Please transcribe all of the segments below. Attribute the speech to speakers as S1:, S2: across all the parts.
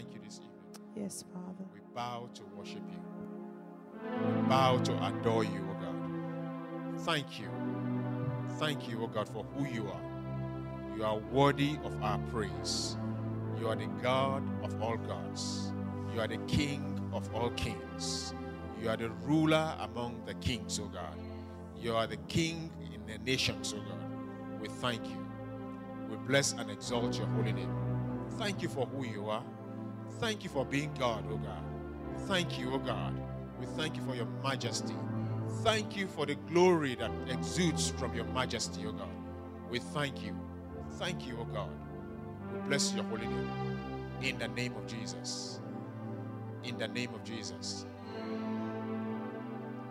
S1: thank you this evening.
S2: Yes, Father.
S1: We bow to worship you. We bow to adore you, O God. Thank you. Thank you, O God, for who you are. You are worthy of our praise. You are the God of all gods. You are the King of all kings. You are the ruler among the kings, O God. You are the King in the nations, O God. We thank you. We bless and exalt your holy name. Thank you for who you are. Thank you for being God, O God. Thank you, O God. We thank you for your majesty. Thank you for the glory that exudes from your majesty, O God. We thank you. Thank you, O God. We bless your holy name. In the name of Jesus. In the name of Jesus.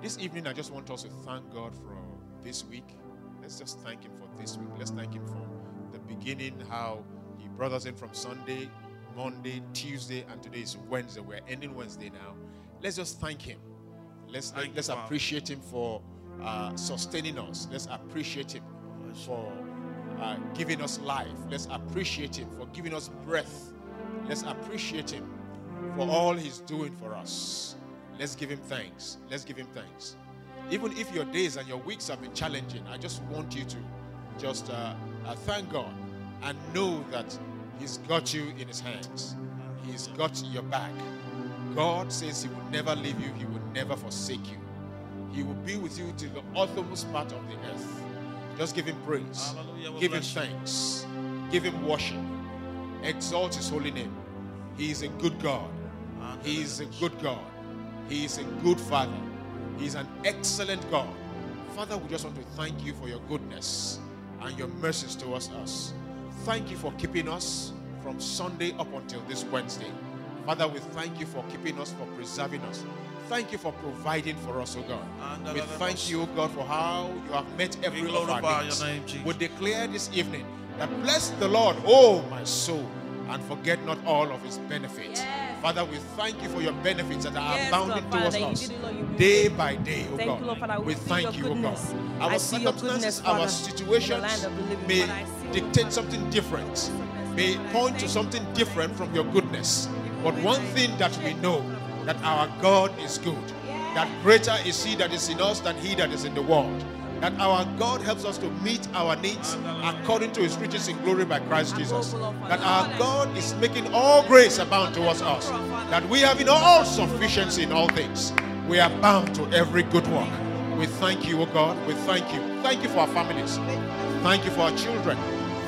S1: This evening, I just want us to thank God for this week. Let's just thank Him for this week. Let's thank Him for the beginning, how He brought us in from Sunday, Monday, Tuesday, and today is Wednesday. We're ending Wednesday now. Let's just thank Him. Let's
S3: Thank
S1: let's appreciate Him for uh, sustaining us. Let's appreciate Him for uh, giving us life. Let's appreciate Him for giving us breath. Let's appreciate Him for all He's doing for us. Let's give Him thanks. Let's give Him thanks. Even if your days and your weeks have been challenging, I just want you to just uh, uh, thank God and know that He's got you in His hands. He's got your back. God says He will never leave you, He will never forsake you. He will be with you to the uttermost part of the earth. Just give Him praise,
S3: Hallelujah.
S1: Give Him thanks, give Him worship, exalt His holy name. He is a good God. He is a good God. He is a good Father. He is an excellent God. Father, we just want to thank you for your goodness and your mercies towards us. Thank you for keeping us from Sunday up until this Wednesday. Father, we thank you for keeping us, for preserving us. Thank you for providing for us, O God. We thank you, O God, for how you have met every
S3: one
S1: of our needs.
S3: your name, Jesus.
S1: We declare this evening that bless the Lord, oh my soul, and forget not all of his benefits.
S2: Yes.
S1: Father, we thank you for your benefits that are
S2: Yes,
S1: abounding
S2: Lord,
S1: towards
S2: Father,
S1: us
S2: Lord,
S1: day by day, oh God.
S2: you, Lord,
S1: we thank you, oh. God. Our
S2: see
S1: circumstances,
S2: goodness,
S1: our
S2: Father, in
S1: situations
S2: land of the living.
S1: may Dictate something different, may point to something different from your goodness. But one thing that we know that our God is good, that greater is He that is in us than He that is in the world. That our God helps us to meet our needs according to His riches in glory by Christ Jesus. That our God is making all grace abound towards us. That we have in all sufficiency in all things. We are bound to every good work. We thank you, O God. We thank you. Thank you for our families. Thank you for our children.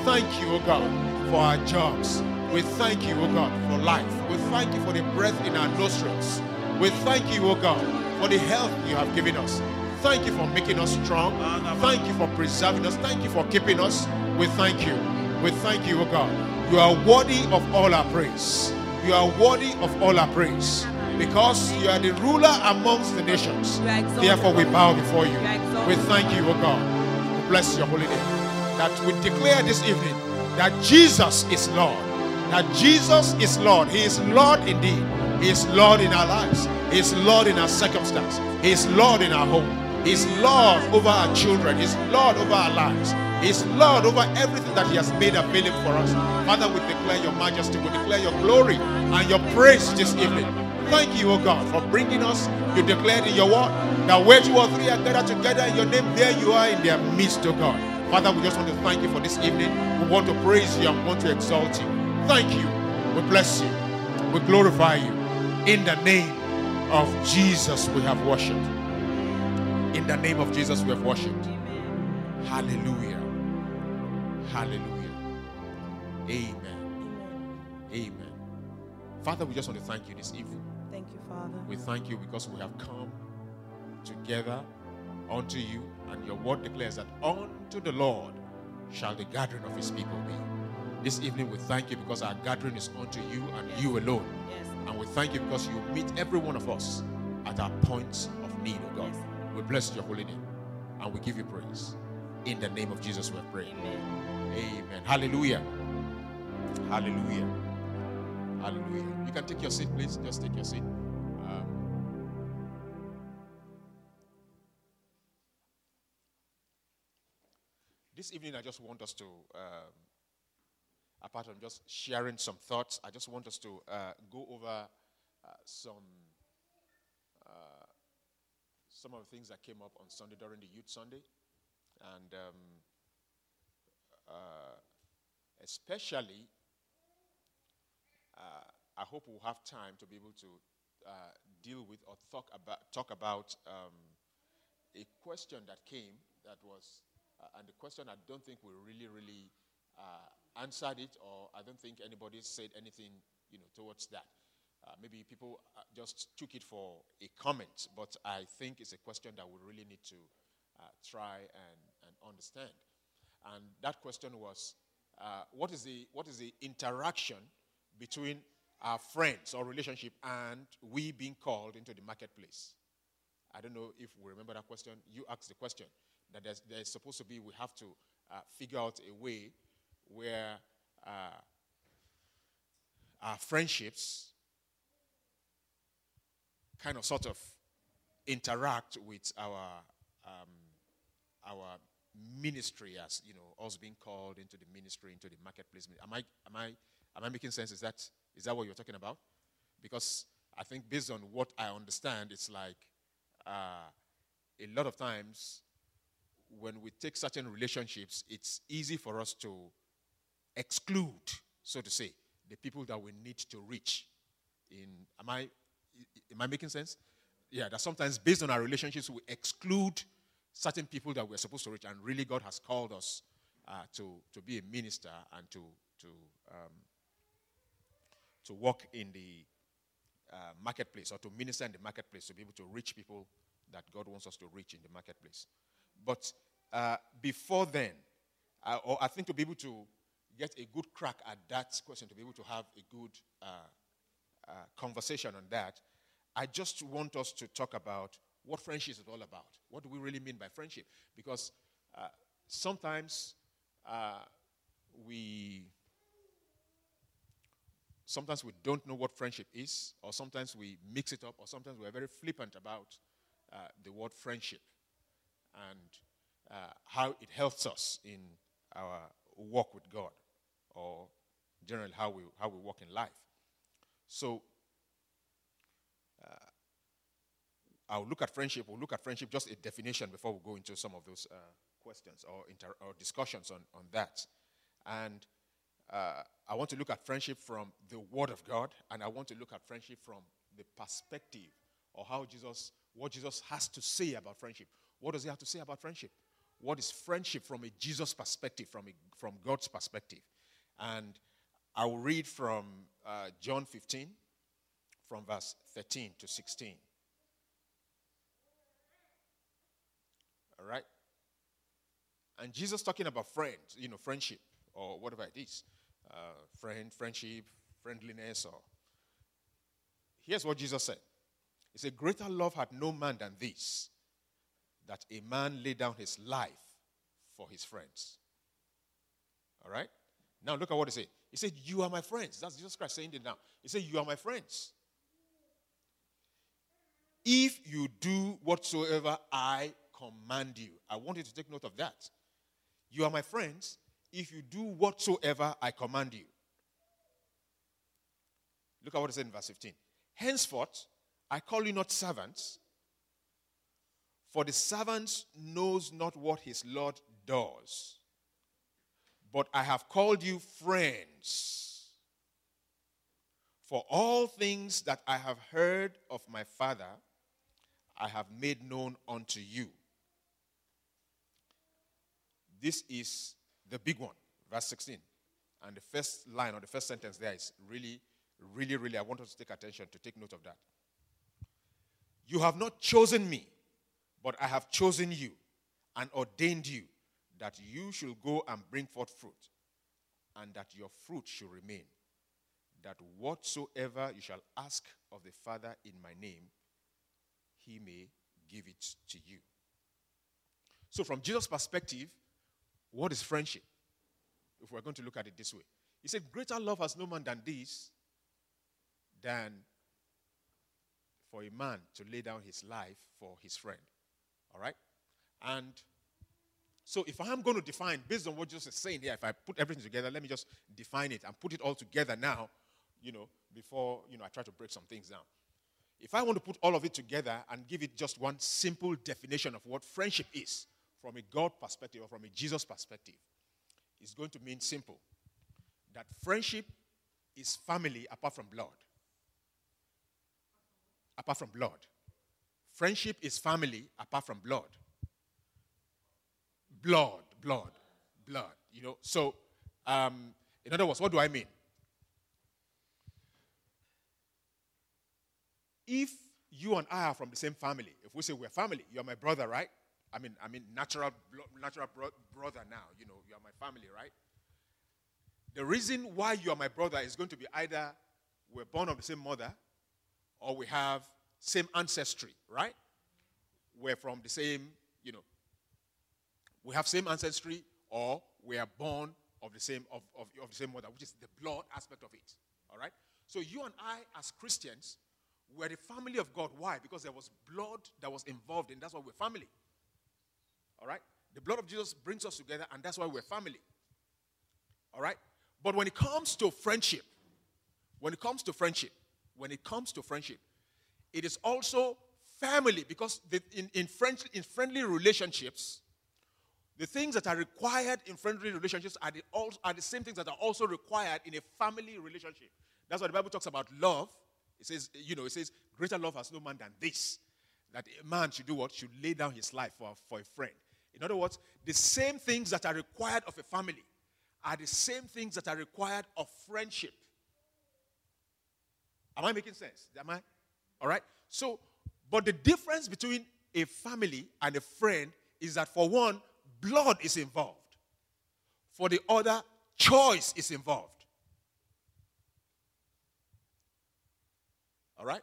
S1: Thank you, O God, for our jobs. We thank you, O God, for life. We thank you for the breath in our nostrils. We thank you, O God, for the health you have given us. Thank you for making us strong. Thank you for preserving us. Thank you for keeping us. We thank you. We thank you, O God. You are worthy of all our praise. You are worthy of all our praise. Because you are the ruler amongst the nations.
S2: You are exalted,
S1: Therefore, we bow before you.
S2: You are exalted.
S1: We thank you, O God. We bless your holy name. That we declare this evening that Jesus is Lord. That Jesus is Lord. He is Lord indeed. He is Lord in our lives. He is Lord in our circumstance. He is Lord in our home. He is Lord over our children. He is Lord over our lives. He is Lord over everything that He has made available for us. Father, we declare your majesty. We declare your glory and your praise this evening. Thank you, O God, for bringing us. You declared in your word that where two or three are gathered together in your name, there you are in their midst, O God. Father, we just want to thank you for this evening. We want to praise you and want to exalt you. Thank you. We bless you. We glorify you. In the name of Jesus, we have worshipped. In the name of Jesus, we have worshipped. Hallelujah. Hallelujah. Amen.
S2: Amen.
S1: Amen. Father, we just want to thank you this evening.
S2: Thank you, Father.
S1: We thank you because we have come together unto you, and your word declares that unto the Lord shall the gathering of his people be. This evening we thank you because our gathering is unto you and you alone.
S2: Yes.
S1: And we thank you because you meet every one of us at our points of need, oh God.
S2: Yes.
S1: We bless your holy name and we give you praise. In the name of Jesus we prayed.
S2: Amen.
S1: Amen. Hallelujah. Hallelujah. Hallelujah. You can take your seat, please. Just take your seat. This evening, I just want us to um, apart from just sharing some thoughts, I just want us to uh, go over uh, some uh, some of the things that came up on Sunday during the Youth Sunday, and um, uh, especially, I hope we'll have time to be able to uh, deal with or talk about talk about um, a question that came that was, uh, and the question I don't think we really really uh, answered it, or I don't think anybody said anything, you know, towards that. Uh, maybe people uh, just took it for a comment, but I think it's a question that we really need to try and, and understand. And that question was what, is the, what is the interaction between our friends or relationship and we being called into the marketplace? I don't know if we remember that question. You asked the question that there's, there's supposed to be, we have to uh, figure out a way where uh, our friendships kind of sort of interact with our um, our ministry as you know us being called into the ministry into the marketplace. Am i am i am i making sense? Is that is that what you're talking about? Because i think based on what i understand it's like uh, a lot of times when we take certain relationships it's easy for us to exclude so to say the people that we need to reach in am i am i making sense yeah that sometimes based on our relationships we exclude certain people that we're supposed to reach, and really God has called us uh, to, to be a minister and to, to, um, to work in the uh, marketplace or to minister in the marketplace to be able to reach people that God wants us to reach in the marketplace. But uh, before then, uh, or I think to be able to get a good crack at that question, to be able to have a good uh, uh, conversation on that, I just want us to talk about what friendship is all about. What do we really mean by friendship? Because uh, sometimes uh, we sometimes we don't know what friendship is, or sometimes we mix it up, or sometimes we're very flippant about uh, the word friendship and uh, how it helps us in our walk with God, or generally how we how we walk in life. So I'll look at friendship. We'll look at friendship, just a definition before we go into some of those uh, questions or, inter- or discussions on, on that. And uh, I want to look at friendship from the Word of God, and I want to look at friendship from the perspective or how Jesus, what Jesus has to say about friendship. What does he have to say about friendship? What is friendship from a Jesus perspective, from, a, from God's perspective? And I will read from uh, John 15, from verse 13 to 16. All right? And Jesus talking about friends, you know, friendship or whatever it is. Uh, friend, friendship, friendliness, or. Here's what Jesus said He said, Greater love had no man than this, that a man lay down his life for his friends. All right? Now look at what he said. He said, You are my friends. That's Jesus Christ saying it now. He said, You are my friends. If you do whatsoever I command you. I want you to take note of that. You are my friends if you do whatsoever I command you. Look at what it said in verse 15. Henceforth, I call you not servants, for the servant knows not what his Lord does. But I have called you friends. For all things that I have heard of my Father, I have made known unto you. This is the big one, verse 16. And the first line or the first sentence there is really, really, really, I want us to take attention to take note of that. You have not chosen me, but I have chosen you and ordained you that you should go and bring forth fruit, and that your fruit should remain. That whatsoever you shall ask of the Father in my name, he may give it to you. So, from Jesus' perspective, what is friendship? If we're going to look at it this way. He said, Greater love has no man than this, than for a man to lay down his life for his friend. All right? And So if I'm going to define based on what Jesus is saying here, if I put everything together, let me just define it and put it all together now, you know, before you know I try to break some things down. If I want to put all of it together and give it just one simple definition of what friendship is from a God perspective or from a Jesus perspective, it's going to mean simple that friendship is family apart from blood. Apart from blood. Friendship is family apart from blood. Blood, blood, blood. You know, so um, in other words, what do I mean? If you and I are from the same family, if we say we're family, you're my brother, right? I mean, I mean, natural, natural bro- brother now. You know, you are my family, right? The reason why you are my brother is going to be either we're born of the same mother, or we have same ancestry, right? We're from the same, you know, we have same ancestry, or we are born of the same of, of, of the same mother, which is the blood aspect of it. All right. So you and I, as Christians, we're the family of God. Why? Because there was blood that was involved, and that's why we're family. All right? The blood of Jesus brings us together, and that's why we're family. All right? But when it comes to friendship, when it comes to friendship, when it comes to friendship, it is also family because the, in, in, in friendly relationships, the things that are required in friendly relationships are the, are the same things that are also required in a family relationship. That's why the Bible talks about love. It says, you know, it says, greater love has no man than this. That a man should do what? Should lay down his life for, for a friend. In other words, the same things that are required of a family are the same things that are required of friendship. Am I making sense? Am I? All right. So, but the difference between a family and a friend is that for one, blood is involved. For the other, choice is involved. All right?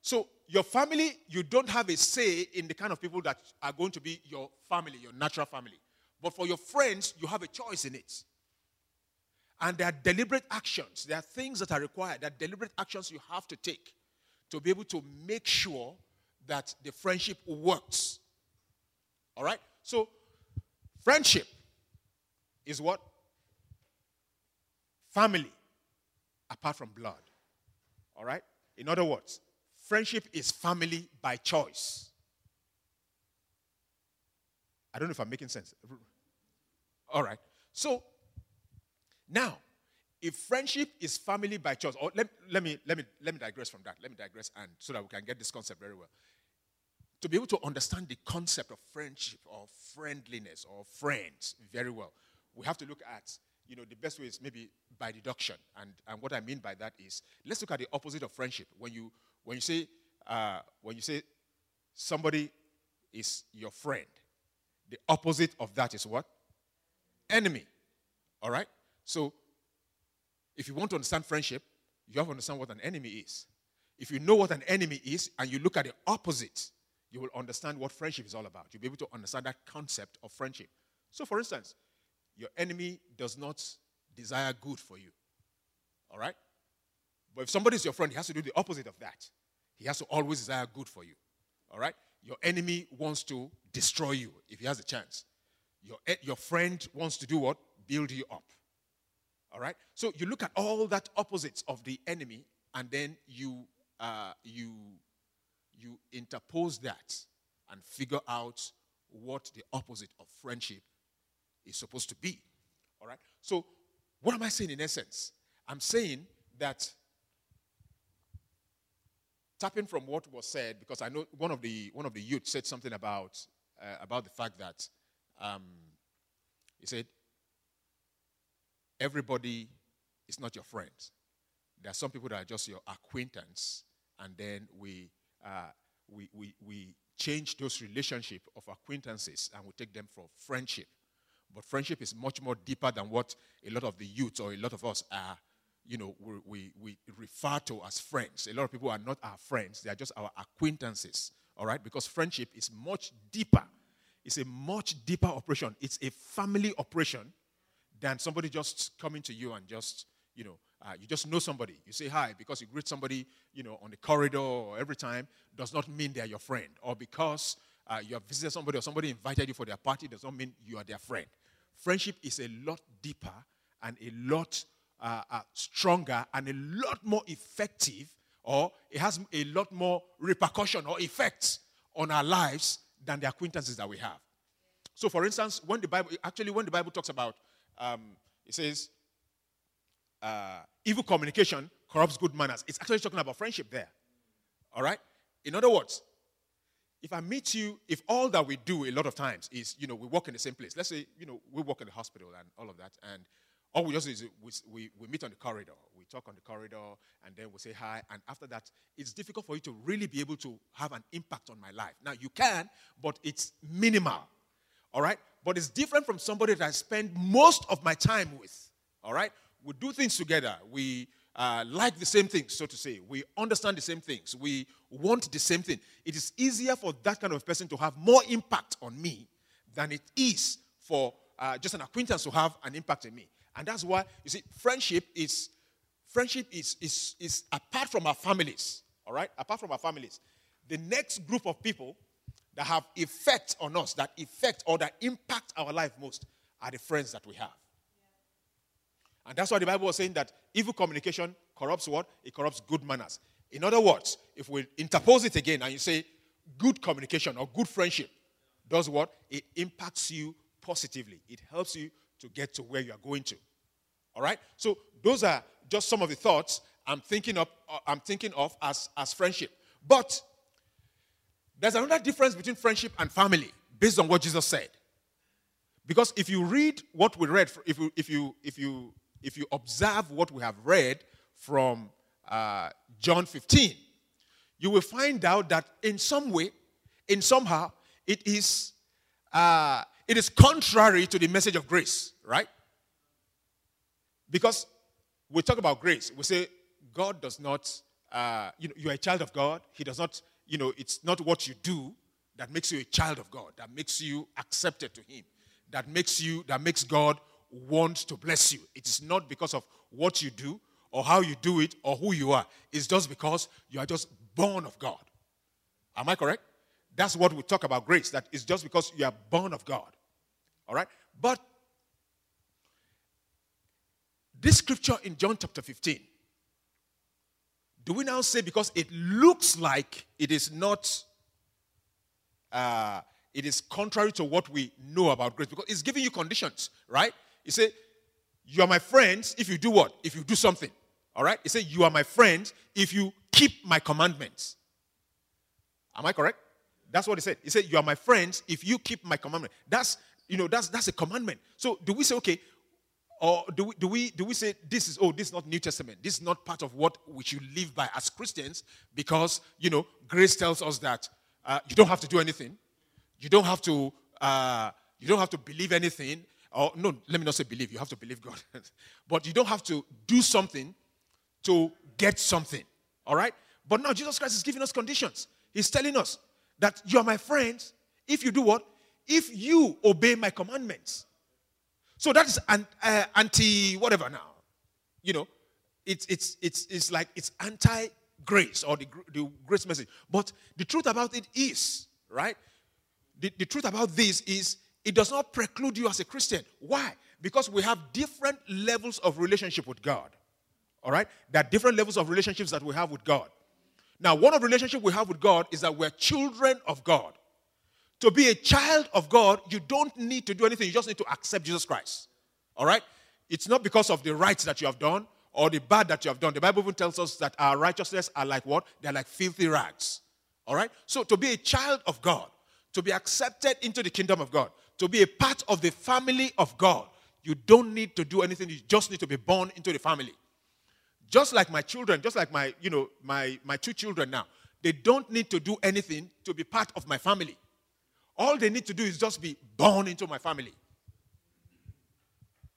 S1: So, your family, you don't have a say in the kind of people that are going to be your family, your natural family. But for your friends, you have a choice in it. And there are deliberate actions. There are things that are required. There are deliberate actions you have to take to be able to make sure that the friendship works. All right? So, friendship is what? Family apart from blood. All right? In other words, friendship is family by choice. I don't know if I'm making sense. All right. So now, if friendship is family by choice, or let, let, me, let, me, let me digress from that. Let me digress and so that we can get this concept very well. To be able to understand the concept of friendship or friendliness or friends very well, we have to look at, you know, the best way is maybe by deduction. And, and what I mean by that is, let's look at the opposite of friendship. When you, when you say, uh, when you say somebody is your friend, the opposite of that is what? Enemy. All right? So, if you want to understand friendship, you have to understand what an enemy is. If you know what an enemy is and you look at the opposite, you will understand what friendship is all about. You'll be able to understand that concept of friendship. So, for instance, your enemy does not desire good for you. All right? But if somebody is your friend, he has to do the opposite of that. He has to always desire good for you. All right? Your enemy wants to destroy you if he has a chance. Your, eh, your friend wants to do what? Build you up. All right? So you look at all that opposites of the enemy and then you, uh, you, you interpose that and figure out what the opposite of friendship is supposed to be. All right? So what am I saying in essence? I'm saying that tapping from what was said, because I know one of the one of the youth said something about uh, about the fact that um, he said everybody is not your friend. There are some people that are just your acquaintance, and then we uh, we, we we change those relationship of acquaintances and we take them for friendship. But friendship is much more deeper than what a lot of the youths or a lot of us are, you know, we, we, we refer to as friends. A lot of people are not our friends, they are just our acquaintances, all right? Because friendship is much deeper. It's a much deeper operation. It's a family operation than somebody just coming to you and just, you know, uh, you just know somebody. You say hi because you greet somebody, you know, on the corridor or every time does not mean they're your friend. Or because uh, you have visited somebody or somebody invited you for their party does not mean you are their friend. Friendship is a lot deeper and a lot uh, uh, stronger and a lot more effective, or it has a lot more repercussion or effects on our lives than the acquaintances that we have. So, for instance, when the Bible actually when the Bible talks about, um, it says, uh, evil communication corrupts good manners. It's actually talking about friendship there. All right. In other words, if I meet you, if all that we do a lot of times is, you know, we work in the same place. Let's say, you know, we work in the hospital and all of that, and all we just do is we, we, we meet on the corridor. We talk on the corridor, and then we say hi. And after that, it's difficult for you to really be able to have an impact on my life. Now, you can, but it's minimal. All right? But it's different from somebody that I spend most of my time with. All right? We do things together. We uh, like the same things, so to say. We understand the same things. We want the same thing. It is easier for that kind of person to have more impact on me than it is for uh, just an acquaintance to have an impact on me. And that's why, you see, friendship is friendship is, is, is apart from our families, all right? Apart from our families. The next group of people that have effect on us, that effect or that impact our life most, are the friends that we have. And that's why the Bible was saying that evil communication corrupts what? It corrupts good manners. In other words, if we interpose it again and you say good communication or good friendship does what? It impacts you positively. It helps you to get to where you are going to. All right? So those are just some of the thoughts I'm thinking of, uh, I'm thinking of as, as friendship. But there's another difference between friendship and family based on what Jesus said. Because if you read what we read, if you, if you, if you, if you observe what we have read from uh, John 15, you will find out that in some way, in somehow, it is, uh, it is contrary to the message of grace, right? Because we talk about grace, we say God does not, uh, you know, you're a child of God. He does not, you know, it's not what you do that makes you a child of God, that makes you accepted to Him, that makes you, that makes God want to bless you. It is not because of what you do or how you do it or who you are. It's just because you are just born of God. Am I correct? That's what we talk about grace. That is just because you are born of God. All right? But this scripture in John chapter 15, do we now say because it looks like it is not, uh, it is contrary to what we know about grace? Because it's giving you conditions, right? You say, You are my friends if you do what? If you do something. All right? He said, You are my friends if you keep my commandments. Am I correct? That's what he said. He said, You are my friends if you keep my commandment. That's you know, that's that's a commandment. So do we say, okay, or do we do we do we say this is oh, this is not New Testament, this is not part of what we should live by as Christians, because you know, grace tells us that uh, you don't have to do anything, you don't have to uh, you don't have to believe anything, or no, let me not say believe, you have to believe God. but you don't have to do something to get something. All right? But now Jesus Christ is giving us conditions. He's telling us that you are my friends if you do what? If you obey my commandments. So that is an, uh, anti whatever now. You know, it's, it's, it's, it's like it's anti grace or the, the grace message. But the truth about it is, right? The, the truth about this is it does not preclude you as a Christian. Why? Because we have different levels of relationship with God. All right? There are different levels of relationships that we have with God. Now, one of the relationship we have with God is that we're children of God. To be a child of God, you don't need to do anything. You just need to accept Jesus Christ. All right? It's not because of the rights that you have done or the bad that you have done. The Bible even tells us that our righteousness are like what? They're like filthy rags. All right? So to be a child of God, to be accepted into the kingdom of God, to be a part of the family of God, you don't need to do anything. You just need to be born into the family. Just like my children, just like my, you know, my, my two children now, they don't need to do anything to be part of my family. All they need to do is just be born into my family.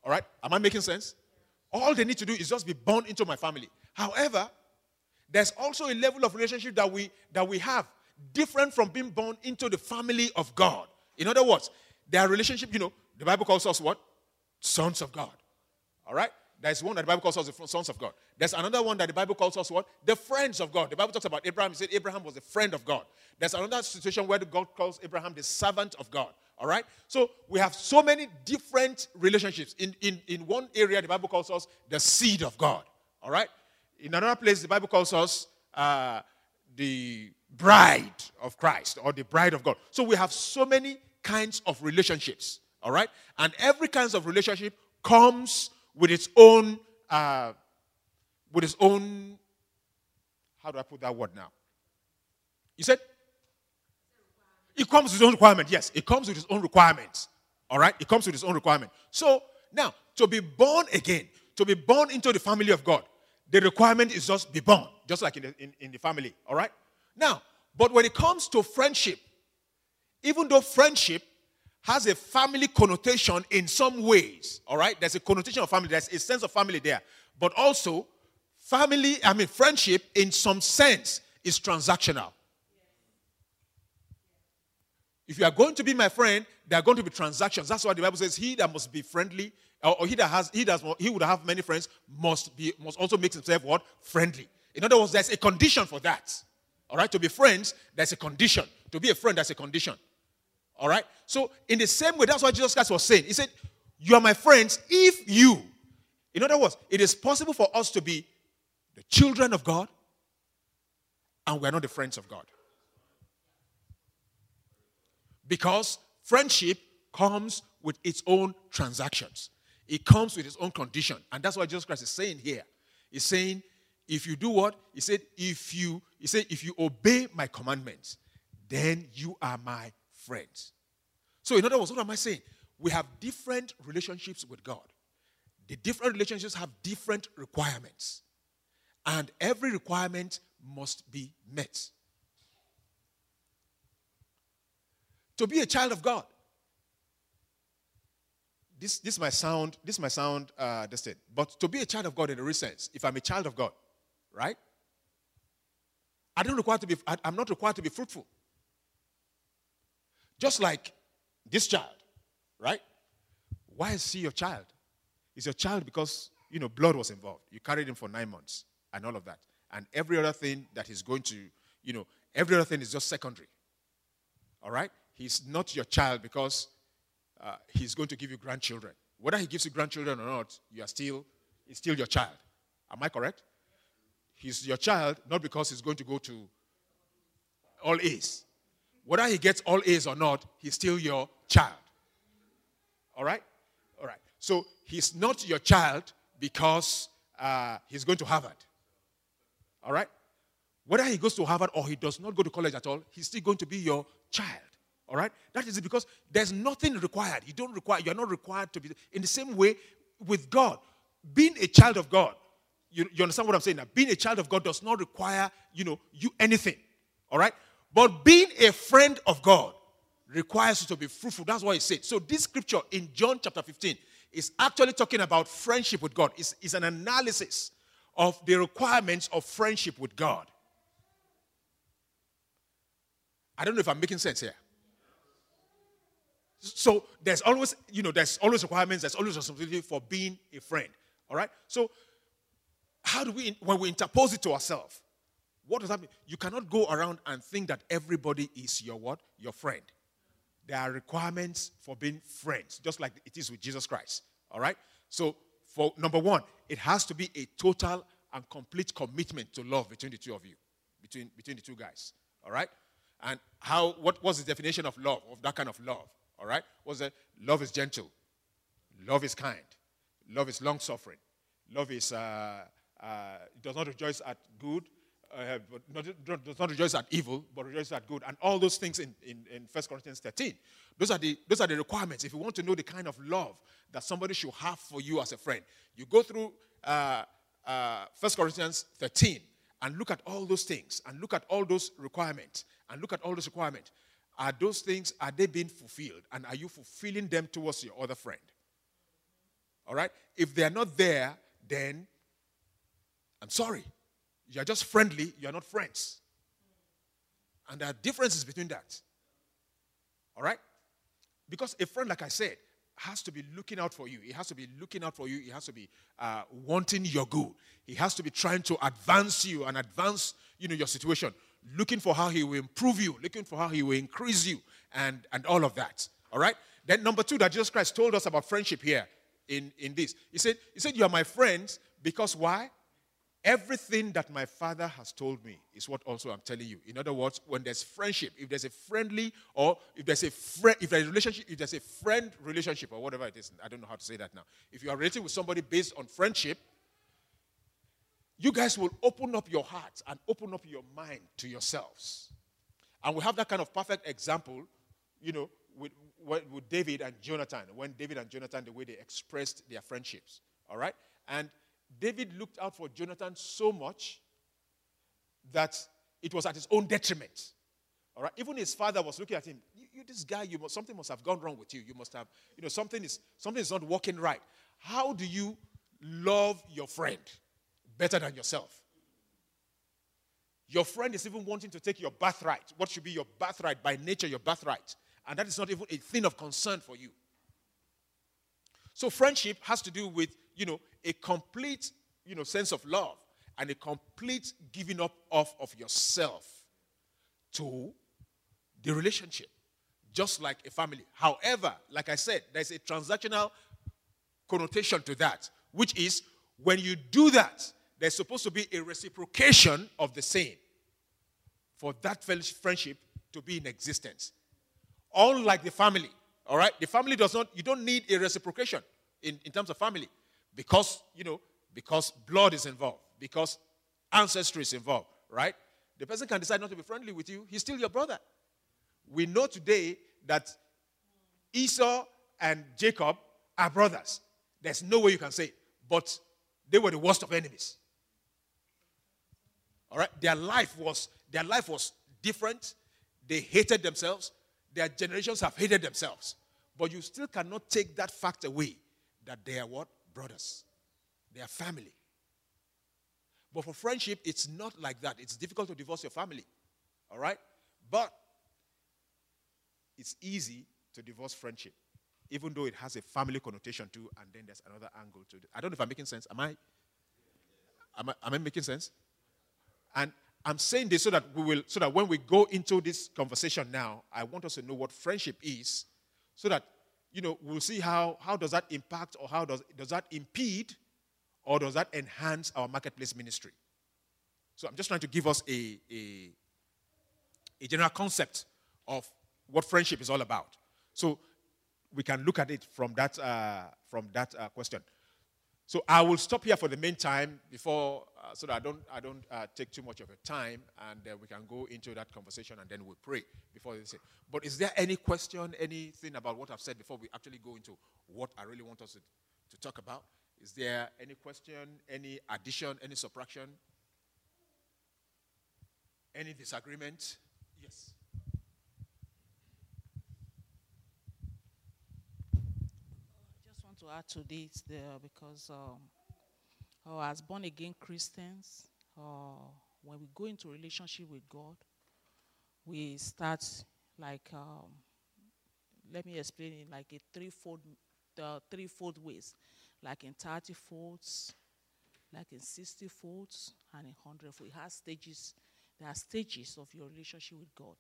S1: All right? Am I making sense? All they need to do is just be born into my family. However, there's also a level of relationship that we that we have different from being born into the family of God. In other words, their relationship, you know, the Bible calls us what? Sons of God. All right? There's one that the Bible calls us the sons of God. There's another one that the Bible calls us what? The friends of God. The Bible talks about Abraham. He said Abraham was a friend of God. There's another situation where God calls Abraham the servant of God. All right? So we have so many different relationships. In, in, in one area, the Bible calls us the seed of God. All right? In another place, the Bible calls us uh, the bride of Christ or the bride of God. So we have so many kinds of relationships. All right? And every kinds of relationship comes with its own, uh, with its own, how do I put that word now? You said? It comes with its own requirement. Yes, it comes with its own requirements. All right? It comes with its own requirement. So now, to be born again, to be born into the family of God, the requirement is just be born, just like in the, in, in the family. All right? Now, but when it comes to friendship, even though friendship has a family connotation in some ways, all right? There's a connotation of family, there's a sense of family there. But also, family, I mean, friendship in some sense is transactional. If you are going to be my friend, there are going to be transactions. That's why the Bible says, "He that must be friendly, or he that has, he does, he would have many friends, must be, must also make himself what friendly." In other words, there's a condition for that. All right, to be friends, there's a condition. To be a friend, there's a condition. All right. So in the same way, that's what Jesus Christ was saying. He said, "You are my friends if you." In other words, it is possible for us to be the children of God, and we are not the friends of God. Because friendship comes with its own transactions, it comes with its own condition. And that's what Jesus Christ is saying here. He's saying, if you do what? He said, if you, he said, if you obey my commandments, then you are my friends. So, in other words, what am I saying? We have different relationships with God. The different relationships have different requirements. And every requirement must be met. to be a child of God. This, this might sound, this might sound uh, distant, but to be a child of God in a real sense, if I'm a child of God, right? I don't require to be, I, I'm not required to be fruitful. Just like this child, right? Why is he your child? He's your child because, you know, blood was involved. You carried him for nine months and all of that. And every other thing that he's going to, you know, every other thing is just secondary. All right? he's not your child because uh, he's going to give you grandchildren. Whether he gives you grandchildren or not, you are still, he's still your child. Am I correct? He's your child not because he's going to go to all A's. Whether he gets all A's or not, he's still your child. All right? All right. So he's not your child because uh, he's going to Harvard. All right? Whether he goes to Harvard or he does not go to college at all, he's still going to be your child. All right? That is because there's nothing required. You don't require, you're not required to be. In the same way with God, being a child of God, you, you understand what I'm saying now? Being a child of God does not require, you know, you anything. All right? But being a friend of God requires you to be fruitful. That's what he said. So this scripture in John chapter 15 is actually talking about friendship with God. It's, it's an analysis of the requirements of friendship with God. I don't know if I'm making sense here. So there's always, you know, there's always requirements, there's always responsibility for being a friend. All right? So how do we, when we interpose it to ourselves, what does that mean? You cannot go around and think that everybody is your what? Your friend. There are requirements for being friends, just like it is with Jesus Christ. All right? So, for number one, it has to be a total and complete commitment to love between the two of you, between, between the two guys. All right? And how, what was the definition of love, of that kind of love? All right? Was that love is gentle, love is kind, love is long suffering, love is uh, uh, does not rejoice at good, uh, but not, does not rejoice at evil, but rejoices at good, and all those things in, in, in 1 Corinthians 13. Those are, the, those are the requirements. If you want to know the kind of love that somebody should have for you as a friend, you go through uh, uh, 1 Corinthians 13 and look at all those things, and look at all those requirements, and look at all those requirements. Are those things, are they being fulfilled? And are you fulfilling them towards your other friend? All right? If they are not there, then I'm sorry. You're just friendly, you're not friends. And there are differences between that. All right? Because a friend, like I said, has to be looking out for you. He has to be looking out for you. He has to be uh, wanting your good. He has to be trying to advance you and advance, you know, your situation. Looking for how he will improve you. Looking for how he will increase you, and and all of that. All right. Then number two that Jesus Christ told us about friendship here in in this. He said he said you are my friends because why? Everything that my father has told me is what also I'm telling you. In other words, when there's friendship, if there's a friendly or if there's a friend, if there's a relationship, if there's a friend relationship or whatever it is, I don't know how to say that now. If you are relating with somebody based on friendship, you guys will open up your hearts and open up your mind to yourselves. And we have that kind of perfect example, you know, with, with David and Jonathan, when David and Jonathan, the way they expressed their friendships. All right? And David looked out for Jonathan so much that it was at his own detriment. All right. Even his father was looking at him. You, you this guy, you must, something must have gone wrong with you. You must have, you know, something is something is not working right. How do you love your friend better than yourself? Your friend is even wanting to take your birthright. What should be your birthright by nature, your birthright, and that is not even a thing of concern for you. So friendship has to do with you know a complete, you know, sense of love and a complete giving up of, of yourself to the relationship, just like a family. However, like I said, there's a transactional connotation to that, which is when you do that, there's supposed to be a reciprocation of the same for that friendship to be in existence. Unlike the family, all right? The family does not, you don't need a reciprocation in, in terms of family because, you know, because blood is involved, because ancestry is involved, right? The person can decide not to be friendly with you, he's still your brother. We know today that Esau and Jacob are brothers. There's no way you can say, but they were the worst of enemies. All right? Their life was their life was different. They hated themselves. Their generations have hated themselves. But you still cannot take that fact away that they are what? Brothers, they are family. But for friendship, it's not like that. It's difficult to divorce your family. All right? But it's easy to divorce friendship, even though it has a family connotation too, and then there's another angle to it. I don't know if I'm making sense. Am I? Am I, am I making sense? And I'm saying this so that we will, so that when we go into this conversation now, I want us to know what friendship is, so that you know, we'll see how, how does that impact or how does, does that impede or does that enhance our marketplace ministry? So I'm just trying to give us a, a, a general concept of what friendship is all about. So we can look at it from that, uh, from that uh, question. So I will stop here for the meantime before, uh, so that I don't, I don't uh, take too much of your time, and uh, we can go into that conversation, and then we'll pray before say. But is there any question, anything about what I've said before we actually go into what I really want us to, to talk about? Is there any question, any addition, any subtraction, any disagreement? Yes.
S3: To add to this there because um, uh, as born again Christians, when we go into relationship with God, we start like um, let me explain it like a threefold, uh, threefold ways, like in thirty folds, like in sixty folds, and in hundred. It has stages. There are stages of your relationship with God.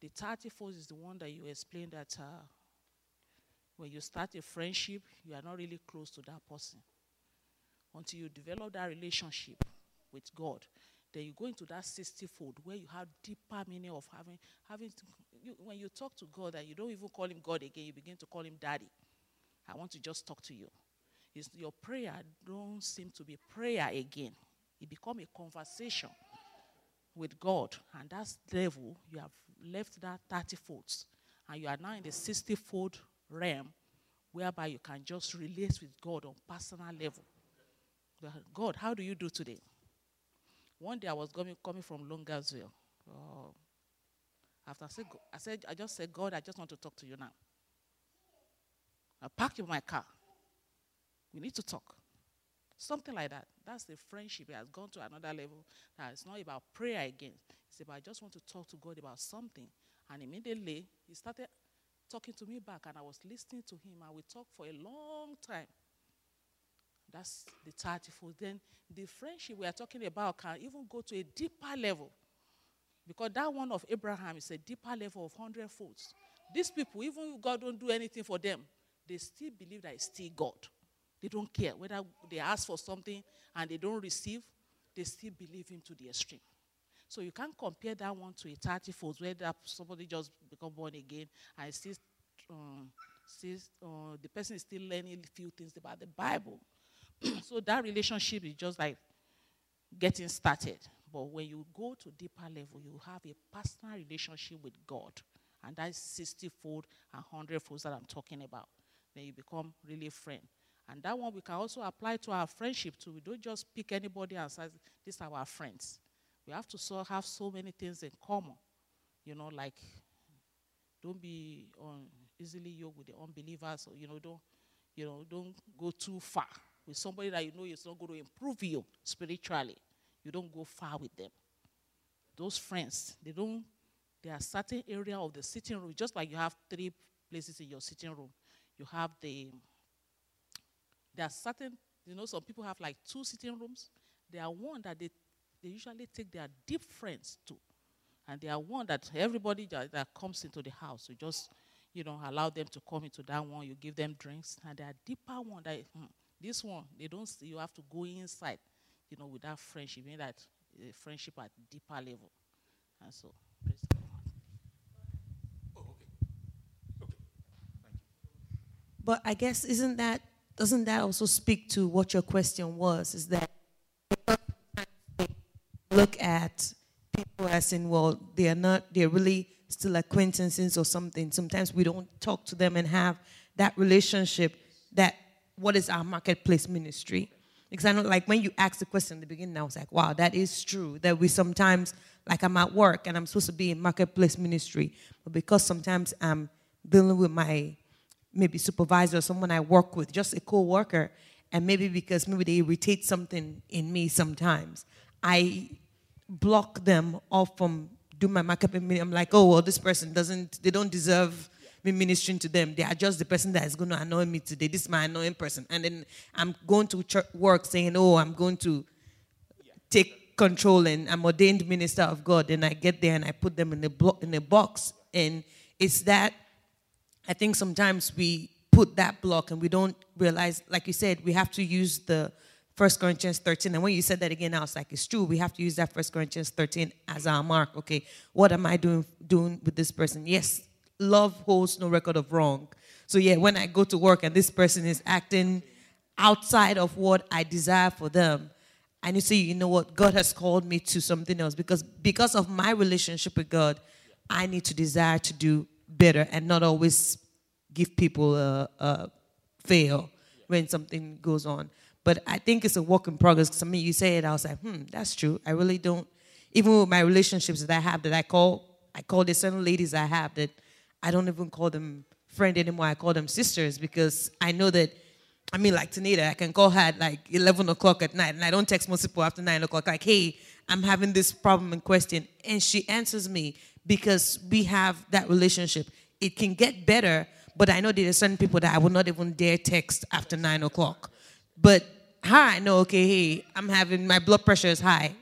S3: The thirty folds is the one that you explained that. Uh, when you start a friendship, you are not really close to that person. Until you develop that relationship with God, then you go into that 60 fold where you have deeper meaning of having having to, you, when you talk to God and you don't even call him God again, you begin to call him daddy. I want to just talk to you. It's, your prayer don't seem to be prayer again. It become a conversation with God. And that level, you have left that 30 folds. And you are now in the 60 fold realm whereby you can just relate with God on personal level. God, how do you do today? One day I was coming, coming from Longersville. Uh, after I said, I said, I just said, God, I just want to talk to you now. I parked my car. We need to talk. Something like that. That's the friendship. It has gone to another level. Now it's not about prayer again. It's about I just want to talk to God about something. And immediately he started talking to me back, and I was listening to him, and we talked for a long time. That's the 30 Then the friendship we are talking about can even go to a deeper level. Because that one of Abraham is a deeper level of 100 folds. These people, even if God don't do anything for them, they still believe that it's still God. They don't care whether they ask for something and they don't receive, they still believe him to the extreme. So you can't compare that one to a 30 folds where that somebody just become born again and still, um, still uh, the person is still learning a few things about the Bible. so that relationship is just like getting started. But when you go to deeper level, you have a personal relationship with God. And that's 60 fold and 100 folds that I'm talking about. Then you become really friend. And that one we can also apply to our friendship too. We don't just pick anybody and say, these are our friends. We have to so have so many things in common. You know, like don't be um, easily yoked with the unbelievers or you know, don't you know, don't go too far with somebody that you know is not going to improve you spiritually. You don't go far with them. Those friends, they don't, there are certain area of the sitting room, just like you have three places in your sitting room. You have the, there are certain, you know, some people have like two sitting rooms. There are one that they, they usually take their deep friends too. And they are one that everybody that, that comes into the house, you just, you know, allow them to come into that one. You give them drinks. And there are deeper one that, hmm, this one, they don't, see, you have to go inside, you know, with that friendship, mean that uh, friendship at deeper level. And so, praise God.
S1: Oh, okay. Okay. Thank you.
S2: But I guess isn't that doesn't that also speak to what your question was? Is that look at people as in well, they are not they're really still acquaintances or something. Sometimes we don't talk to them and have that relationship that what is our marketplace ministry? Because I know, like, when you asked the question in the beginning, I was like, wow, that is true. That we sometimes, like, I'm at work and I'm supposed to be in marketplace ministry, but because sometimes I'm dealing with my maybe supervisor or someone I work with, just a co worker, and maybe because maybe they irritate something in me sometimes, I block them off from doing my marketplace. I'm like, oh, well, this person doesn't, they don't deserve me ministering to them. They are just the person that is going to annoy me today. This is my annoying person. And then I'm going to work saying, oh, I'm going to take control and I'm ordained minister of God. And I get there and I put them in a, blo- in a box. And it's that I think sometimes we put that block and we don't realize, like you said, we have to use the First Corinthians 13. And when you said that again, I was like, it's true. We have to use that First Corinthians 13 as our mark. Okay, what am I doing doing with this person? Yes, love holds no record of wrong. So, yeah, when I go to work and this person is acting outside of what I desire for them, and you say, you know what, God has called me to something else because because of my relationship with God, I need to desire to do better and not always give people a, a fail when something goes on. But I think it's a work in progress. Because I mean, you say it, I was like, hmm, that's true. I really don't. Even with my relationships that I have, that I call, I call the certain ladies I have that I don't even call them friend anymore. I call them sisters because I know that. I mean, like Tanita, I can call her at like 11 o'clock at night, and I don't text most people after 9 o'clock, like, hey, I'm having this problem in question. And she answers me because we have that relationship. It can get better, but I know there are certain people that I would not even dare text after 9 o'clock. But her, I know, okay, hey, I'm having, my blood pressure is high.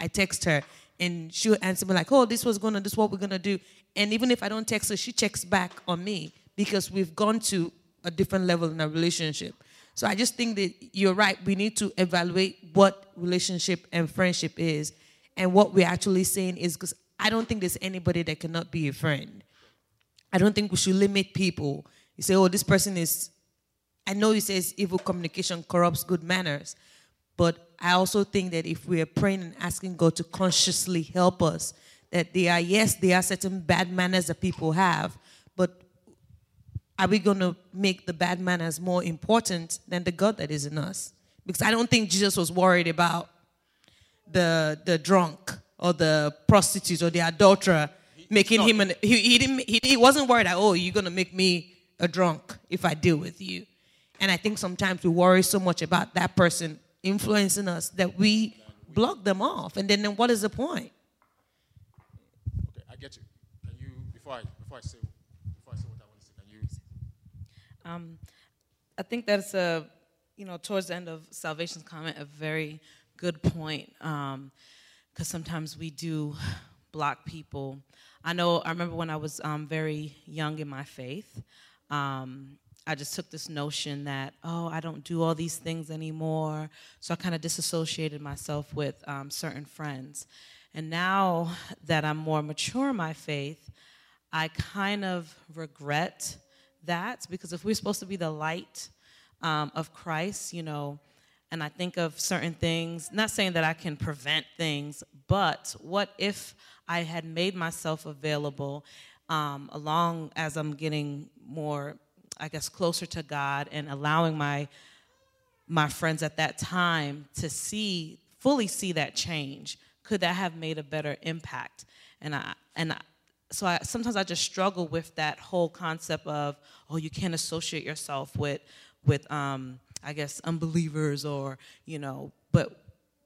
S2: I text her, and she'll answer me like, oh, this was gonna, this is what we're gonna do. And even if I don't text her, she checks back on me because we've gone to a different level in our relationship. So I just think that you're right. We need to evaluate what relationship and friendship is. And what we're actually saying is because I don't think there's anybody that cannot be a friend. I don't think we should limit people. You say, oh, this person is, I know he says evil communication corrupts good manners, but I also think that if we are praying and asking God to consciously help us that there are, yes, there are certain bad manners that people have, but are we going to make the bad manners more important than the God that is in us? Because I don't think Jesus was worried about the, the drunk or the prostitute or the adulterer making him an, he, he, didn't, he, he wasn't worried that, oh, you're going to make me a drunk if I deal with you. And I think sometimes we worry so much about that person influencing us that we block them off. And then, then what is the point?
S1: Okay, I get you. Can you before I before I say before I say what I want to say, can you?
S4: Um, I think that's a, you know, towards the end of Salvation's comment, a very good point. Because um, sometimes we do block people. I know, I remember when I was um, very young in my faith, um, I just took this notion that, oh, I don't do all these things anymore. So I kind of disassociated myself with um, certain friends. And now that I'm more mature in my faith, I kind of regret that because if we're supposed to be the light um, of Christ, you know, and I think of certain things, not saying that I can prevent things, but what if I had made myself available um, along as I'm getting more, I guess, closer to God and allowing my my friends at that time to see fully see that change could that have made a better impact? And i and I, so I, sometimes I just struggle with that whole concept of oh you can't associate yourself with with um, I guess unbelievers or you know but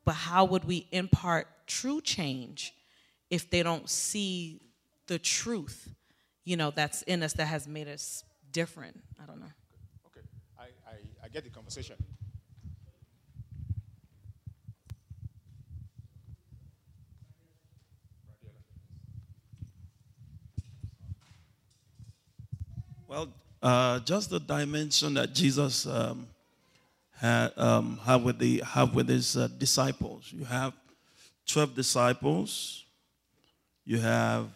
S4: but how would we impart true change if they don't see the truth you know that's in us that has made us different I don't know
S1: okay I, I, I get the conversation
S5: Well, uh, just the dimension that Jesus um, had, um, have with the have with his uh, disciples. You have twelve disciples. You have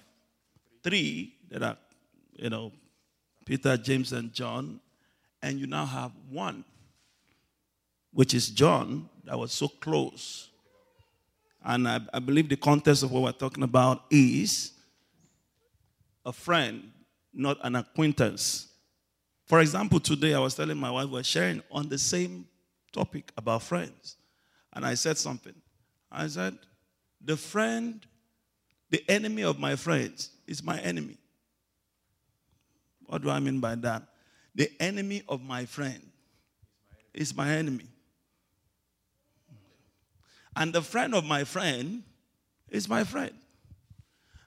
S5: three that are, you know, Peter, James, and John, and you now have one, which is John, that was so close. And I, I believe the context of what we're talking about is a friend not an acquaintance. For example, today I was telling my wife we're sharing on the same topic about friends. And I said something. I said, the friend, the enemy of my friends is my enemy. What do I mean by that? The enemy of my friend is my enemy. And the friend of my friend is my friend.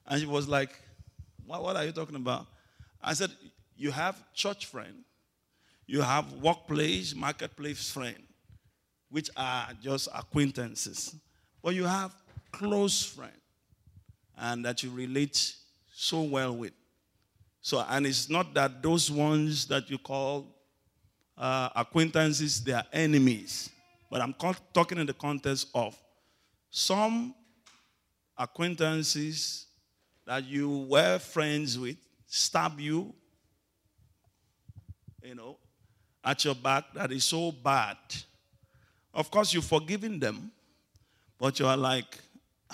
S5: And she was like, what, what are you talking about? I said, You have church friend, you have workplace, marketplace friend, which are just acquaintances. But you have close friend and that you relate so well with. So, and it's not that those ones that you call uh, acquaintances, they are enemies. But I'm talking in the context of some acquaintances that you were friends with, stab you, you know, at your back that is so bad. Of course, you've forgiven them, but you are like,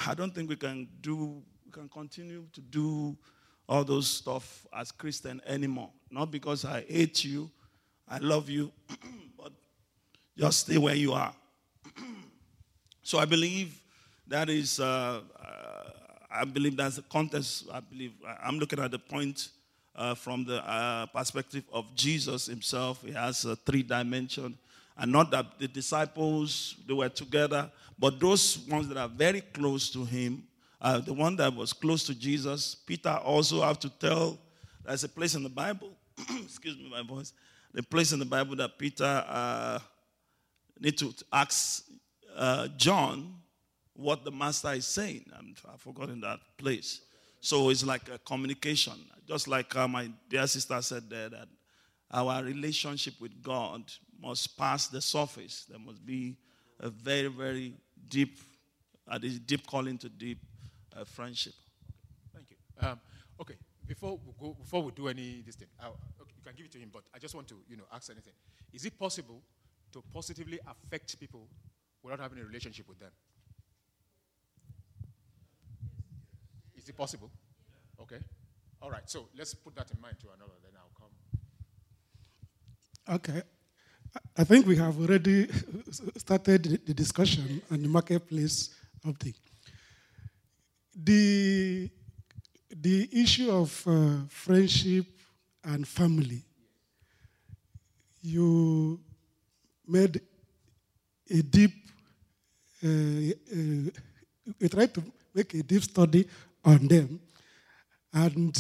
S5: I don't think we can do, we can continue to do all those stuff as Christian anymore. Not because I hate you, I love you, but just stay where you are. so I believe that is uh, I believe that's the context. I believe I'm looking at the point uh, from the uh, perspective of Jesus himself. He has a three dimension, and not that the disciples they were together, but those ones that are very close to him. Uh, the one that was close to Jesus, Peter also have to tell. There's a place in the Bible. excuse me, my voice. The place in the Bible that Peter uh, need to ask uh, John what the master is saying. I'm, I've forgotten that place. So it's like a communication. Just like uh, my dear sister said there, that our relationship with God must pass the surface. There must be a very, very deep, uh, deep calling to deep uh, friendship.
S1: Thank you. Um, okay, before we go, before we do any this thing, okay, you can give it to him. But I just want to, you know, ask anything. Is it possible to positively affect people without having a relationship with them? Is it possible? Okay. All right. So let's put that in mind to another. Then I'll
S6: come. Okay. I think we have already started the discussion on the marketplace of the the the issue of uh, friendship and family. You made a deep. Uh, uh, you tried to make a deep study on them. And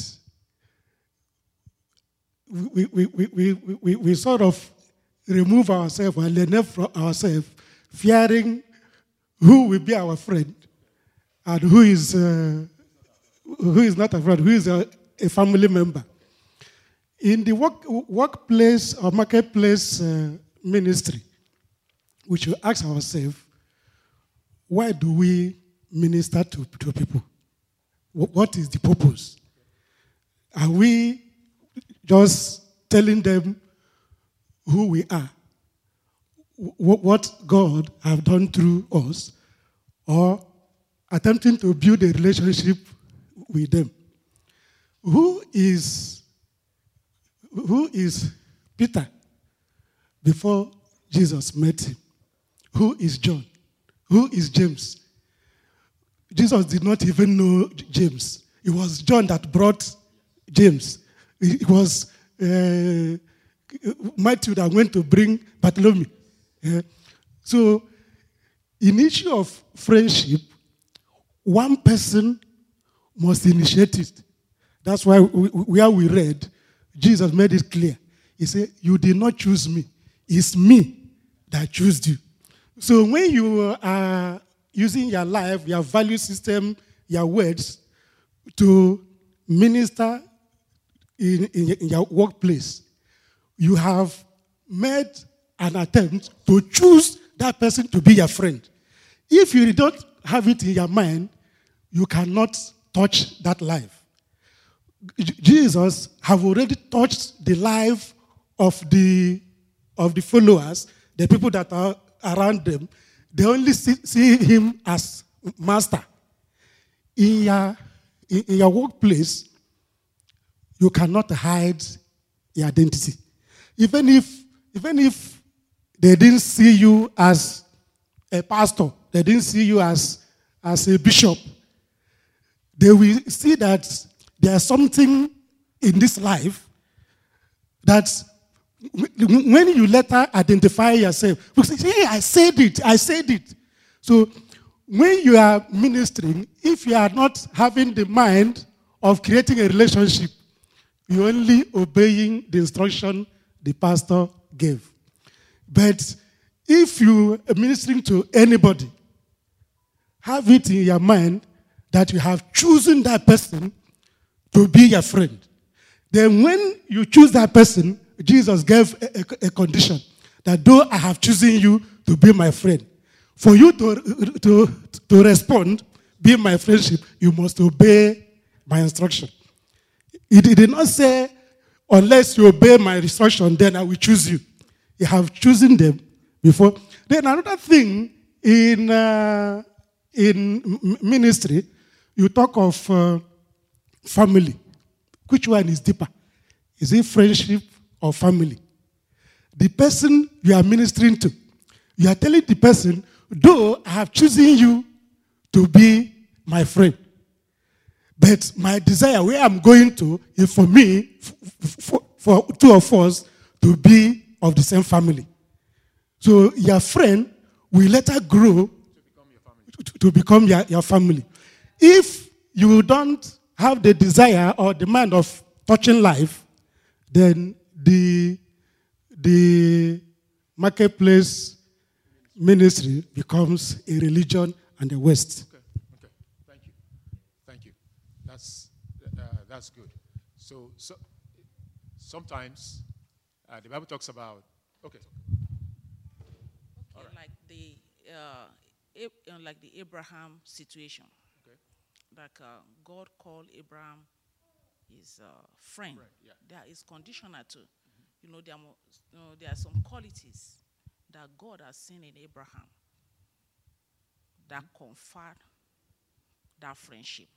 S6: we, we, we, we, we, we sort of remove ourselves and learn from ourselves, fearing who will be our friend and who is, uh, who is not a friend, who is a, a family member. In the work, workplace or marketplace uh, ministry, we should ask ourselves, why do we minister to, to people? Wh- What is the purpose? Are we just telling them who we are, wh- what God have done through us, or attempting to build a relationship with them? Who is who is Peter before Jesus met him? Who is John? Who is James? Jesus did not even know James. It was John that brought James. It was uh, Matthew that went to bring Bartholomew. Yeah. So, in issue of friendship, one person must initiate it. That's why we, where we read, Jesus made it clear. He said, "You did not choose me; it's me that chose you." So when you are using your life, your value system, your words to minister in, in, in your workplace, you have made an attempt to choose that person to be your friend. If you don't have it in your mind, you cannot touch that life. Jesus have already touched the life of the of the followers, the people that are around them. They only see, see him as master. In your, in in your workplace, you cannot hide your identity. Even if, even if they didn't see you as a pastor, they didn't see you as, as a bishop, they will see that there's something in this life that when you later identify yourself, hey, I said it, I said it. So when you are ministering, if you are not having the mind of creating a relationship, you're only obeying the instruction the pastor gave. But if you are ministering to anybody, have it in your mind that you have chosen that person to be your friend. Then, when you choose that person, Jesus gave a, a- a condition that though I have chosen you to be my friend, for you to, to, to respond, be my friendship, you must obey my instruction. He did not say, unless you obey my instruction, then I will choose you. You have chosen them before. Then another thing in, uh, in ministry, you talk of uh, family. Which one is deeper? Is it friendship or family? The person you are ministering to, you are telling the person, though I have chosen you to be my friend, but my desire, where I'm going to, is for me, for, for two of us to be of the same family. So your friend will later grow to, to become your, your family. If you don't have the desire or demand of touching life, then the, the marketplace ministry becomes a religion and a waste.
S1: Okay, okay. Thank you. Thank you. That's, uh, that's good. So, so sometimes uh, the Bible talks about, okay,
S3: Okay, like the uh, Ab- uh, like the Abraham situation. Like uh, God called Abraham his uh, friend.
S1: Friend, yeah.
S3: There is conditional too. You know, there are, you know, there are some qualities that God has seen in Abraham that conferred that friendship.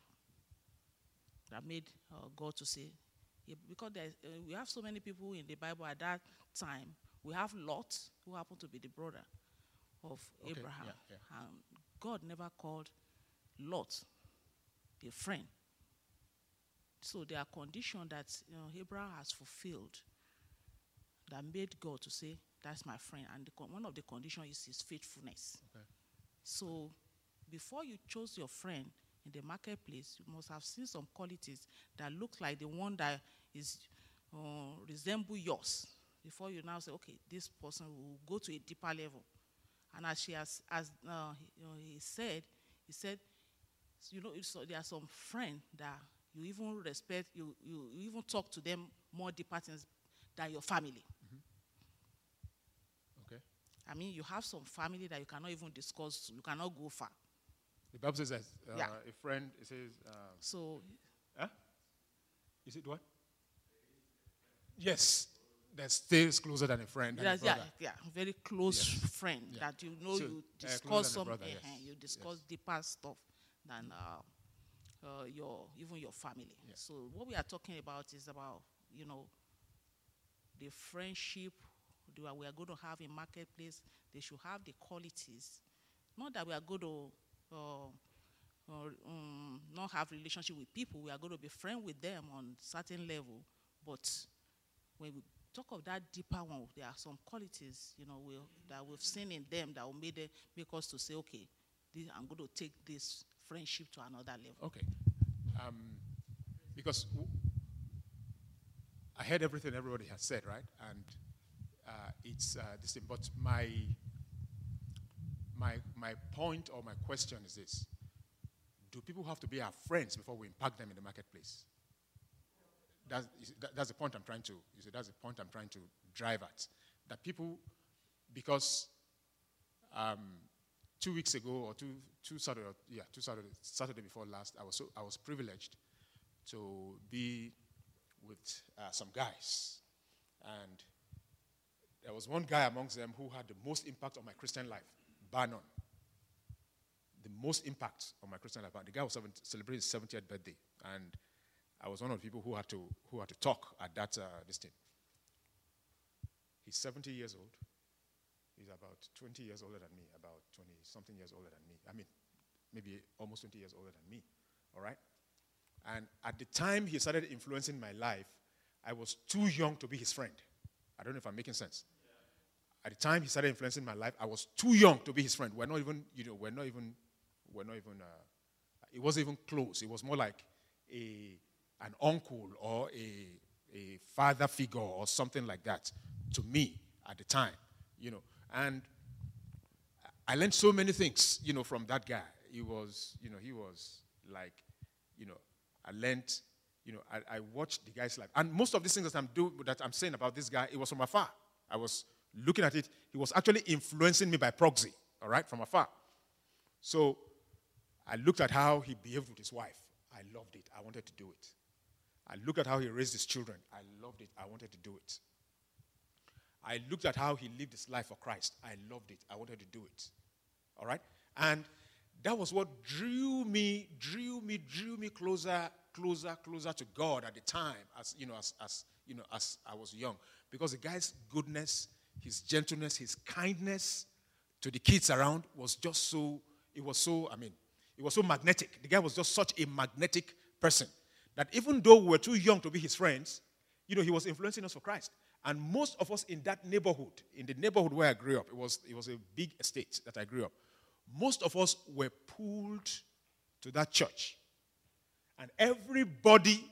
S3: That made uh, God to say, yeah, because there, uh, we have so many people in the Bible at that time. We have Lot, who happened to be the brother of
S1: Okay,
S3: Abraham.
S1: yeah, yeah.
S3: And God never called Lot a friend. So there are conditions that you know, Abraham has fulfilled that made God to say, That's my friend. And the, con- one of the conditions is his faithfulness.
S1: Okay.
S3: So before you chose your friend in the marketplace, you must have seen some qualities that look like the one that is uh, resemble yours before you now say, okay, this person will go to a deeper level. And as she has, as uh, he, you know, he said, he said, you know, there are some friends that you even respect, you, you, you even talk to them more deeper things than your family.
S1: Okay.
S3: I mean, you have some family that you cannot even discuss, you cannot go far.
S1: The Bible says that uh,
S3: Yeah.
S1: a friend, it says, um,
S3: So,
S1: huh? Is it what? Yes. That stays closer than a friend. Than a
S3: Yes, yeah, yeah, very close friend
S1: Yeah.
S3: that you know
S1: So,
S3: you
S1: uh,
S3: discuss
S1: than a
S3: some,
S1: brother,
S3: eh,
S1: yes.
S3: eh, you discuss deeper stuff than uh, uh, your even your family. So what we are talking about is about you know the friendship that we are going to have in marketplace. They should have the qualities, not that we are going to. Uh, or um, not have relationship with people. We are going to be friend with them on certain level, but when we talk of that deeper one, there are some qualities, you know, we, that we've seen in them that will make, them, make us to say, okay, this, I'm going to take this friendship to another level.
S1: Okay. Um, because I heard everything everybody has said, right? And uh, it's uh, this thing. But my my my point or my question is this: Do people have to be our friends before we impact them in the marketplace? That's, that's the point I'm trying to. You see, that's the point I'm trying to drive at. That people, because um, two weeks ago or two two Saturday yeah two Saturday Saturday before last I was so I was privileged to be with uh, some guys. And there was one guy amongst them who had the most impact on my Christian life Bannon the most impact on my Christian life. The guy was 70, celebrating his 70th birthday. And I was one of the people who had to who had to talk at that uh, this thing. He's 70 years old He's about 20 years older than me, about 20 something years older than me. I mean, maybe almost 20 years older than me. All right? And at the time he started influencing my life, I was too young to be his friend. I don't know if I'm making sense. At the time he started influencing my life, I was too young to be his friend. We're not even, you know, we're not even, we're not even, uh, it wasn't even close. It was more like a, an uncle or a, a father figure or something like that to me at the time, you know. And I learned so many things, you know, from that guy. He was, you know, he was like, you know, I learned, you know, I, I watched the guy's life. And most of these things that I'm doing, that I'm saying about this guy, it was from afar. I was looking at it. He was actually influencing me by proxy, all right, from afar. So I looked at how he behaved with his wife. I loved it. I wanted to do it. I looked at how he raised his children. I loved it. I wanted to do it. I looked at how he lived his life for Christ. I loved it. I wanted to do it. All right? And that was what drew me, drew me, drew me closer, closer, closer to God at the time, as you know, as, as you know, as I was young. Because the guy's goodness, his gentleness, his kindness to the kids around was just so, it was so, I mean, it was so magnetic. The guy was just such a magnetic person that even though we were too young to be his friends, you know, he was influencing us for Christ. And most of us in that neighborhood, in the neighborhood where I grew up, it was, it was a big estate that I grew up. Most of us were pulled to that church. And everybody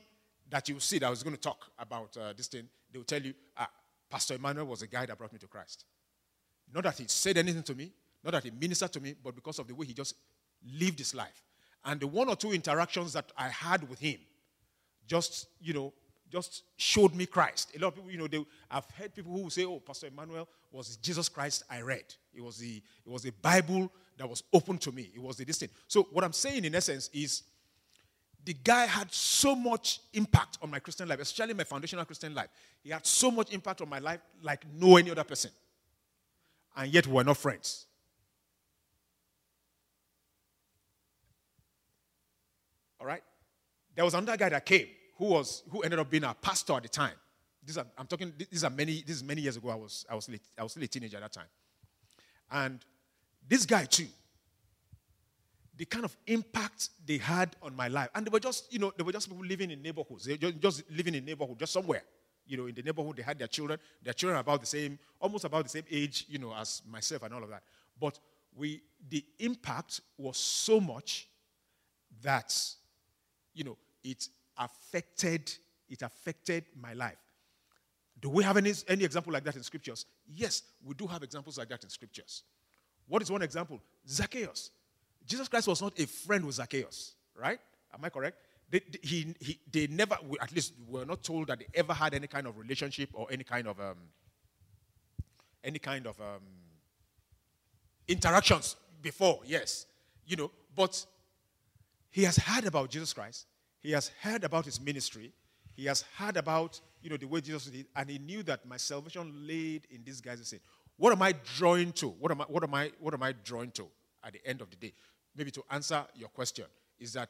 S1: that you see that was going to talk about uh, this thing, they will tell you, ah, Pastor Emmanuel was the guy that brought me to Christ. Not that he said anything to me, not that he ministered to me, but because of the way he just lived his life. And the one or two interactions that I had with him just, you know, just showed me Christ. A lot of people, you know, they, I've heard people who say, "Oh, Pastor Emmanuel was Jesus Christ I read. It was the it was the Bible that was open to me. It was the this thing." So what I'm saying in essence is, the guy had so much impact on my Christian life, especially my foundational Christian life. He had so much impact on my life like no any other person, and yet we were not friends. All right. There was another guy that came who was who ended up being a pastor at the time. These are, I'm talking. These are many. This is many years ago. I was I was late, I was still a teenager at that time, and this guy too. The kind of impact they had on my life, and they were just you know they were just people living in neighborhoods. They just, just living in neighborhood, just somewhere. You know, in the neighborhood, they had their children. Their children are about the same, almost about the same age, you know, as myself and all of that. But we, the impact was so much that, you know, it affected it affected my life Do we have any, any example like that in scriptures? Yes, we do have examples like that in scriptures. What is one example? Zacchaeus. Jesus Christ was not a friend with Zacchaeus, right? Am I correct? They, they, he, he, they never, at least, were not told that they ever had any kind of relationship or any kind of, um, any kind of um, interactions before. Yes, you know, but he has heard about Jesus Christ. He has heard about his ministry. He has heard about, you know, the way Jesus did, and he knew that my salvation laid in these guys' said, What am I drawing to? What am I, what am I, what am I drawing to at the end of the day? Maybe to answer your question is that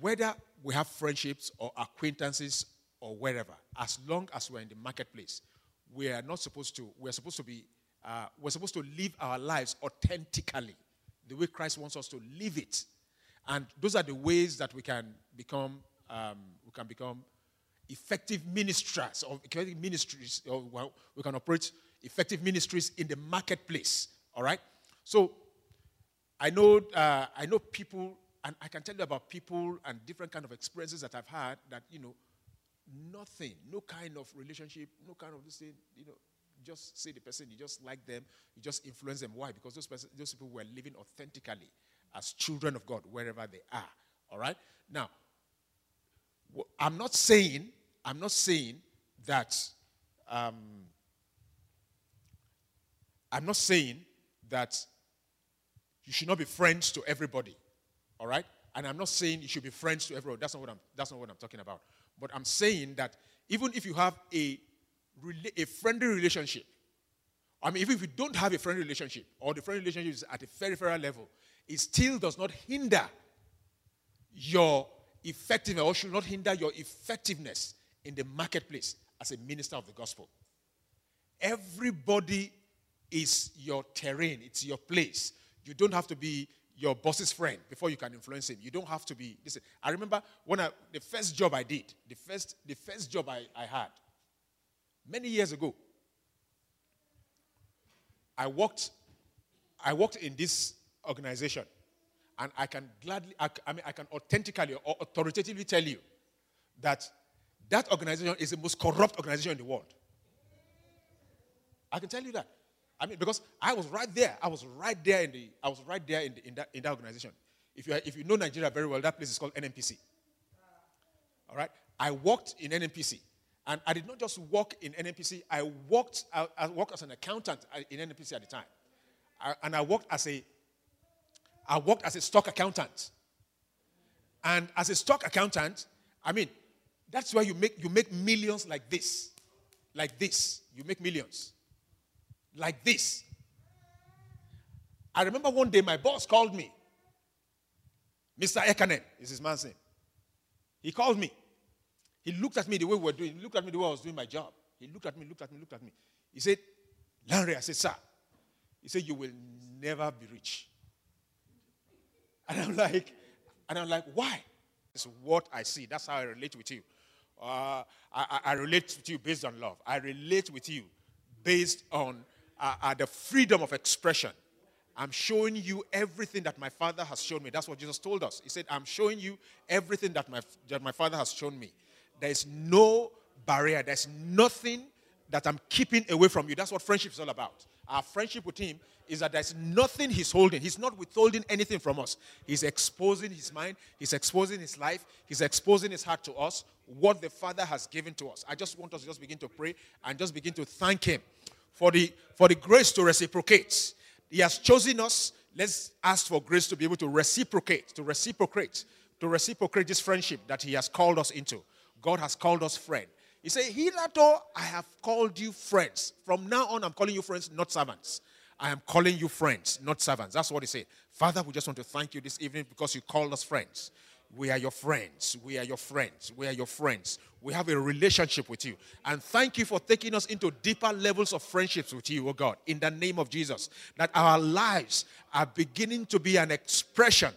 S1: whether we have friendships or acquaintances or wherever, as long as we're in the marketplace, we are not supposed to, we're supposed to be, uh, we're supposed to live our lives authentically, the way Christ wants us to live it. And those are the ways that we can become, um, we can become effective ministers or effective ministries, or well, we can operate effective ministries in the marketplace. All right. So I know, uh, I know people, and I can tell you about people and different kind of experiences that I've had that you know, nothing, no kind of relationship, no kind of this thing, you know, just see the person, you just like them, you just influence them. Why? Because those, person, those people were living authentically as children of God wherever they are. All right? Now, I'm not saying, I'm not saying that, um, I'm not saying that you should not be friends to everybody. All right? And I'm not saying you should be friends to everyone. That's not what I'm, that's not what I'm talking about. But I'm saying that even if you have a, a friendly relationship, I mean, even if you don't have a friendly relationship, or the friendly relationship is at a very, very level, it still does not hinder your effectiveness, or should not hinder your effectiveness in the marketplace as a minister of the gospel. Everybody is your terrain, it's your place. You don't have to be your boss's friend before you can influence him. You don't have to be. Listen, I remember when I the first job I did, the first the first job I, I had many years ago. I worked I worked in this organization, and I can gladly I, I mean I can authentically or authoritatively tell you that that organization is the most corrupt organization in the world. I can tell you that. I mean, because I was right there. I was right there in the. I was right there in, the, in that in that organization. If you if you know Nigeria very well, that place is called NNPC. All right. I worked in NNPC, and I did not just work in NNPC. I worked. I, I worked as an accountant uh, in NNPC at the time, I, and I worked as a. I worked as a stock accountant. And as a stock accountant, I mean, that's why you make you make millions like this, like this. You make millions like this. I remember one day my boss called me. Mr. Ekanen is his man's name. He called me. He looked at me the way we were doing. He looked at me the way I was doing my job. He looked at me, looked at me, looked at me. He said, Lanre, I said, sir. He said, you will never be rich. And I'm like, and I'm like, why? It's what I see. That's how I relate with you. Uh, I, I relate with you based on love. I relate with you based on uh, uh, the freedom of expression. I'm showing you everything that my Father has shown me. That's what Jesus told us. He said, I'm showing you everything that my, that my Father has shown me. There is no barrier, there's nothing that I'm keeping away from you. That's what friendship is all about. Our friendship with Him is that there's nothing He's holding. He's not withholding anything from us. He's exposing His mind, He's exposing His life, He's exposing His heart to us, what the Father has given to us. I just want us to just begin to pray and just begin to thank Him for the, for the grace to reciprocate. He has chosen us. Let's ask for grace to be able to reciprocate, to reciprocate, to reciprocate this friendship that He has called us into. God has called us friend. He said, Hitherto I have called you friends. From now on, I'm calling you friends, not servants. I am calling you friends, not servants. That's what he said. Father, we just want to thank you this evening because you called us friends. We are your friends. We are your friends. We are your friends. We have a relationship with you. And thank you for taking us into deeper levels of friendships with you, oh God, in the name of Jesus. That our lives are beginning to be an expression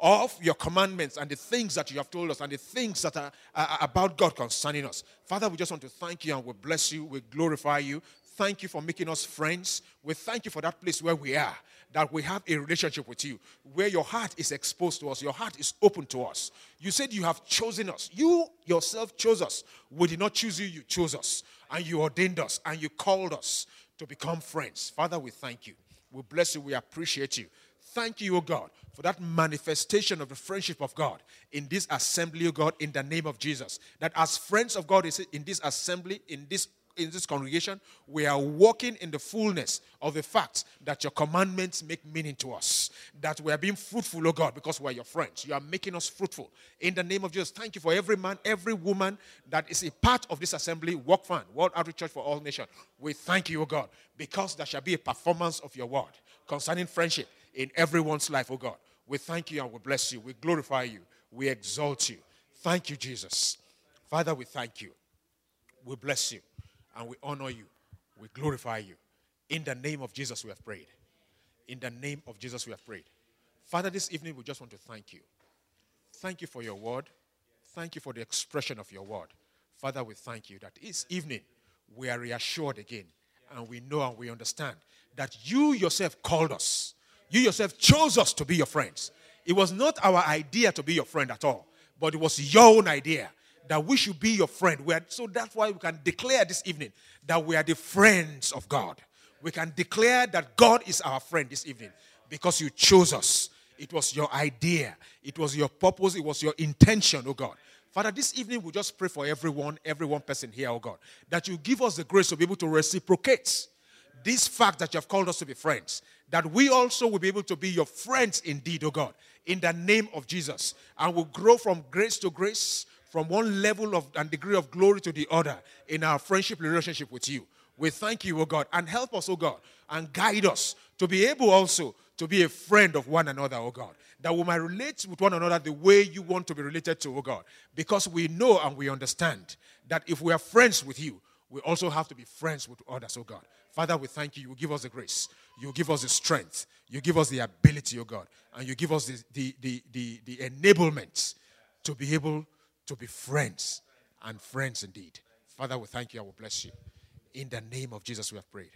S1: of your commandments and the things that you have told us and the things that are, are about God concerning us. Father, we just want to thank you and we bless you. We glorify you. Thank you for making us friends. We thank you for that place where we are that we have a relationship with you where your heart is exposed to us, your heart is open to us. You said you have chosen us. You yourself chose us. We did not choose you, you chose us. And you ordained us and you called us to become friends. Father, we thank you. We bless you. We appreciate you. Thank you, O God, for that manifestation of the friendship of God in this assembly, O God, in the name of Jesus. That as friends of God in this assembly, in this in this congregation, we are walking in the fullness of the fact that your commandments make meaning to us. That we are being fruitful, oh God, because we are your friends. You are making us fruitful. In the name of Jesus, thank you for every man, every woman that is a part of this assembly, Walk Fan, World Outreach Church for All Nations. We thank you, oh God, because there shall be a performance of your word concerning friendship in everyone's life, oh God. We thank you and we bless you. We glorify you. We exalt you. Thank you, Jesus. Father, we thank you. We bless you and we honor you. We glorify you. In the name of Jesus, we have prayed. In the name of Jesus, we have prayed. Father, this evening we just want to thank you. Thank you for your word. Thank you for the expression of your word. Father, we thank you that this evening we are reassured again and we know and we understand that you yourself called us. You yourself chose us to be your friends. It was not our idea to be your friend at all, but it was your own idea that we should be your friend. Are, so that's why we can declare this evening that we are the friends of God. We can declare that God is our friend this evening because you chose us. It was your idea, it was your purpose, it was your intention, oh God. Father, this evening we just pray for everyone, every one person here, oh God, that you give us the grace to be able to reciprocate this fact that you have called us to be friends, that we also will be able to be your friends indeed, oh God, in the name of Jesus. And will grow from grace to grace, from one level of and degree of glory to the other in our friendship relationship with you. We thank you, O God, and help us, O God, and guide us to be able also to be a friend of one another, O God. That we might relate with one another the way you want to be related to, O God. Because we know and we understand that if we are friends with you, we also have to be friends with others, O God. Father, we thank you. You give us the grace. You give us the strength. You give us the ability, O God. And you give us the, the, the, the, the enablement to be able to be friends and friends indeed. Father, we thank you. I will bless you. In the name of Jesus, we have prayed.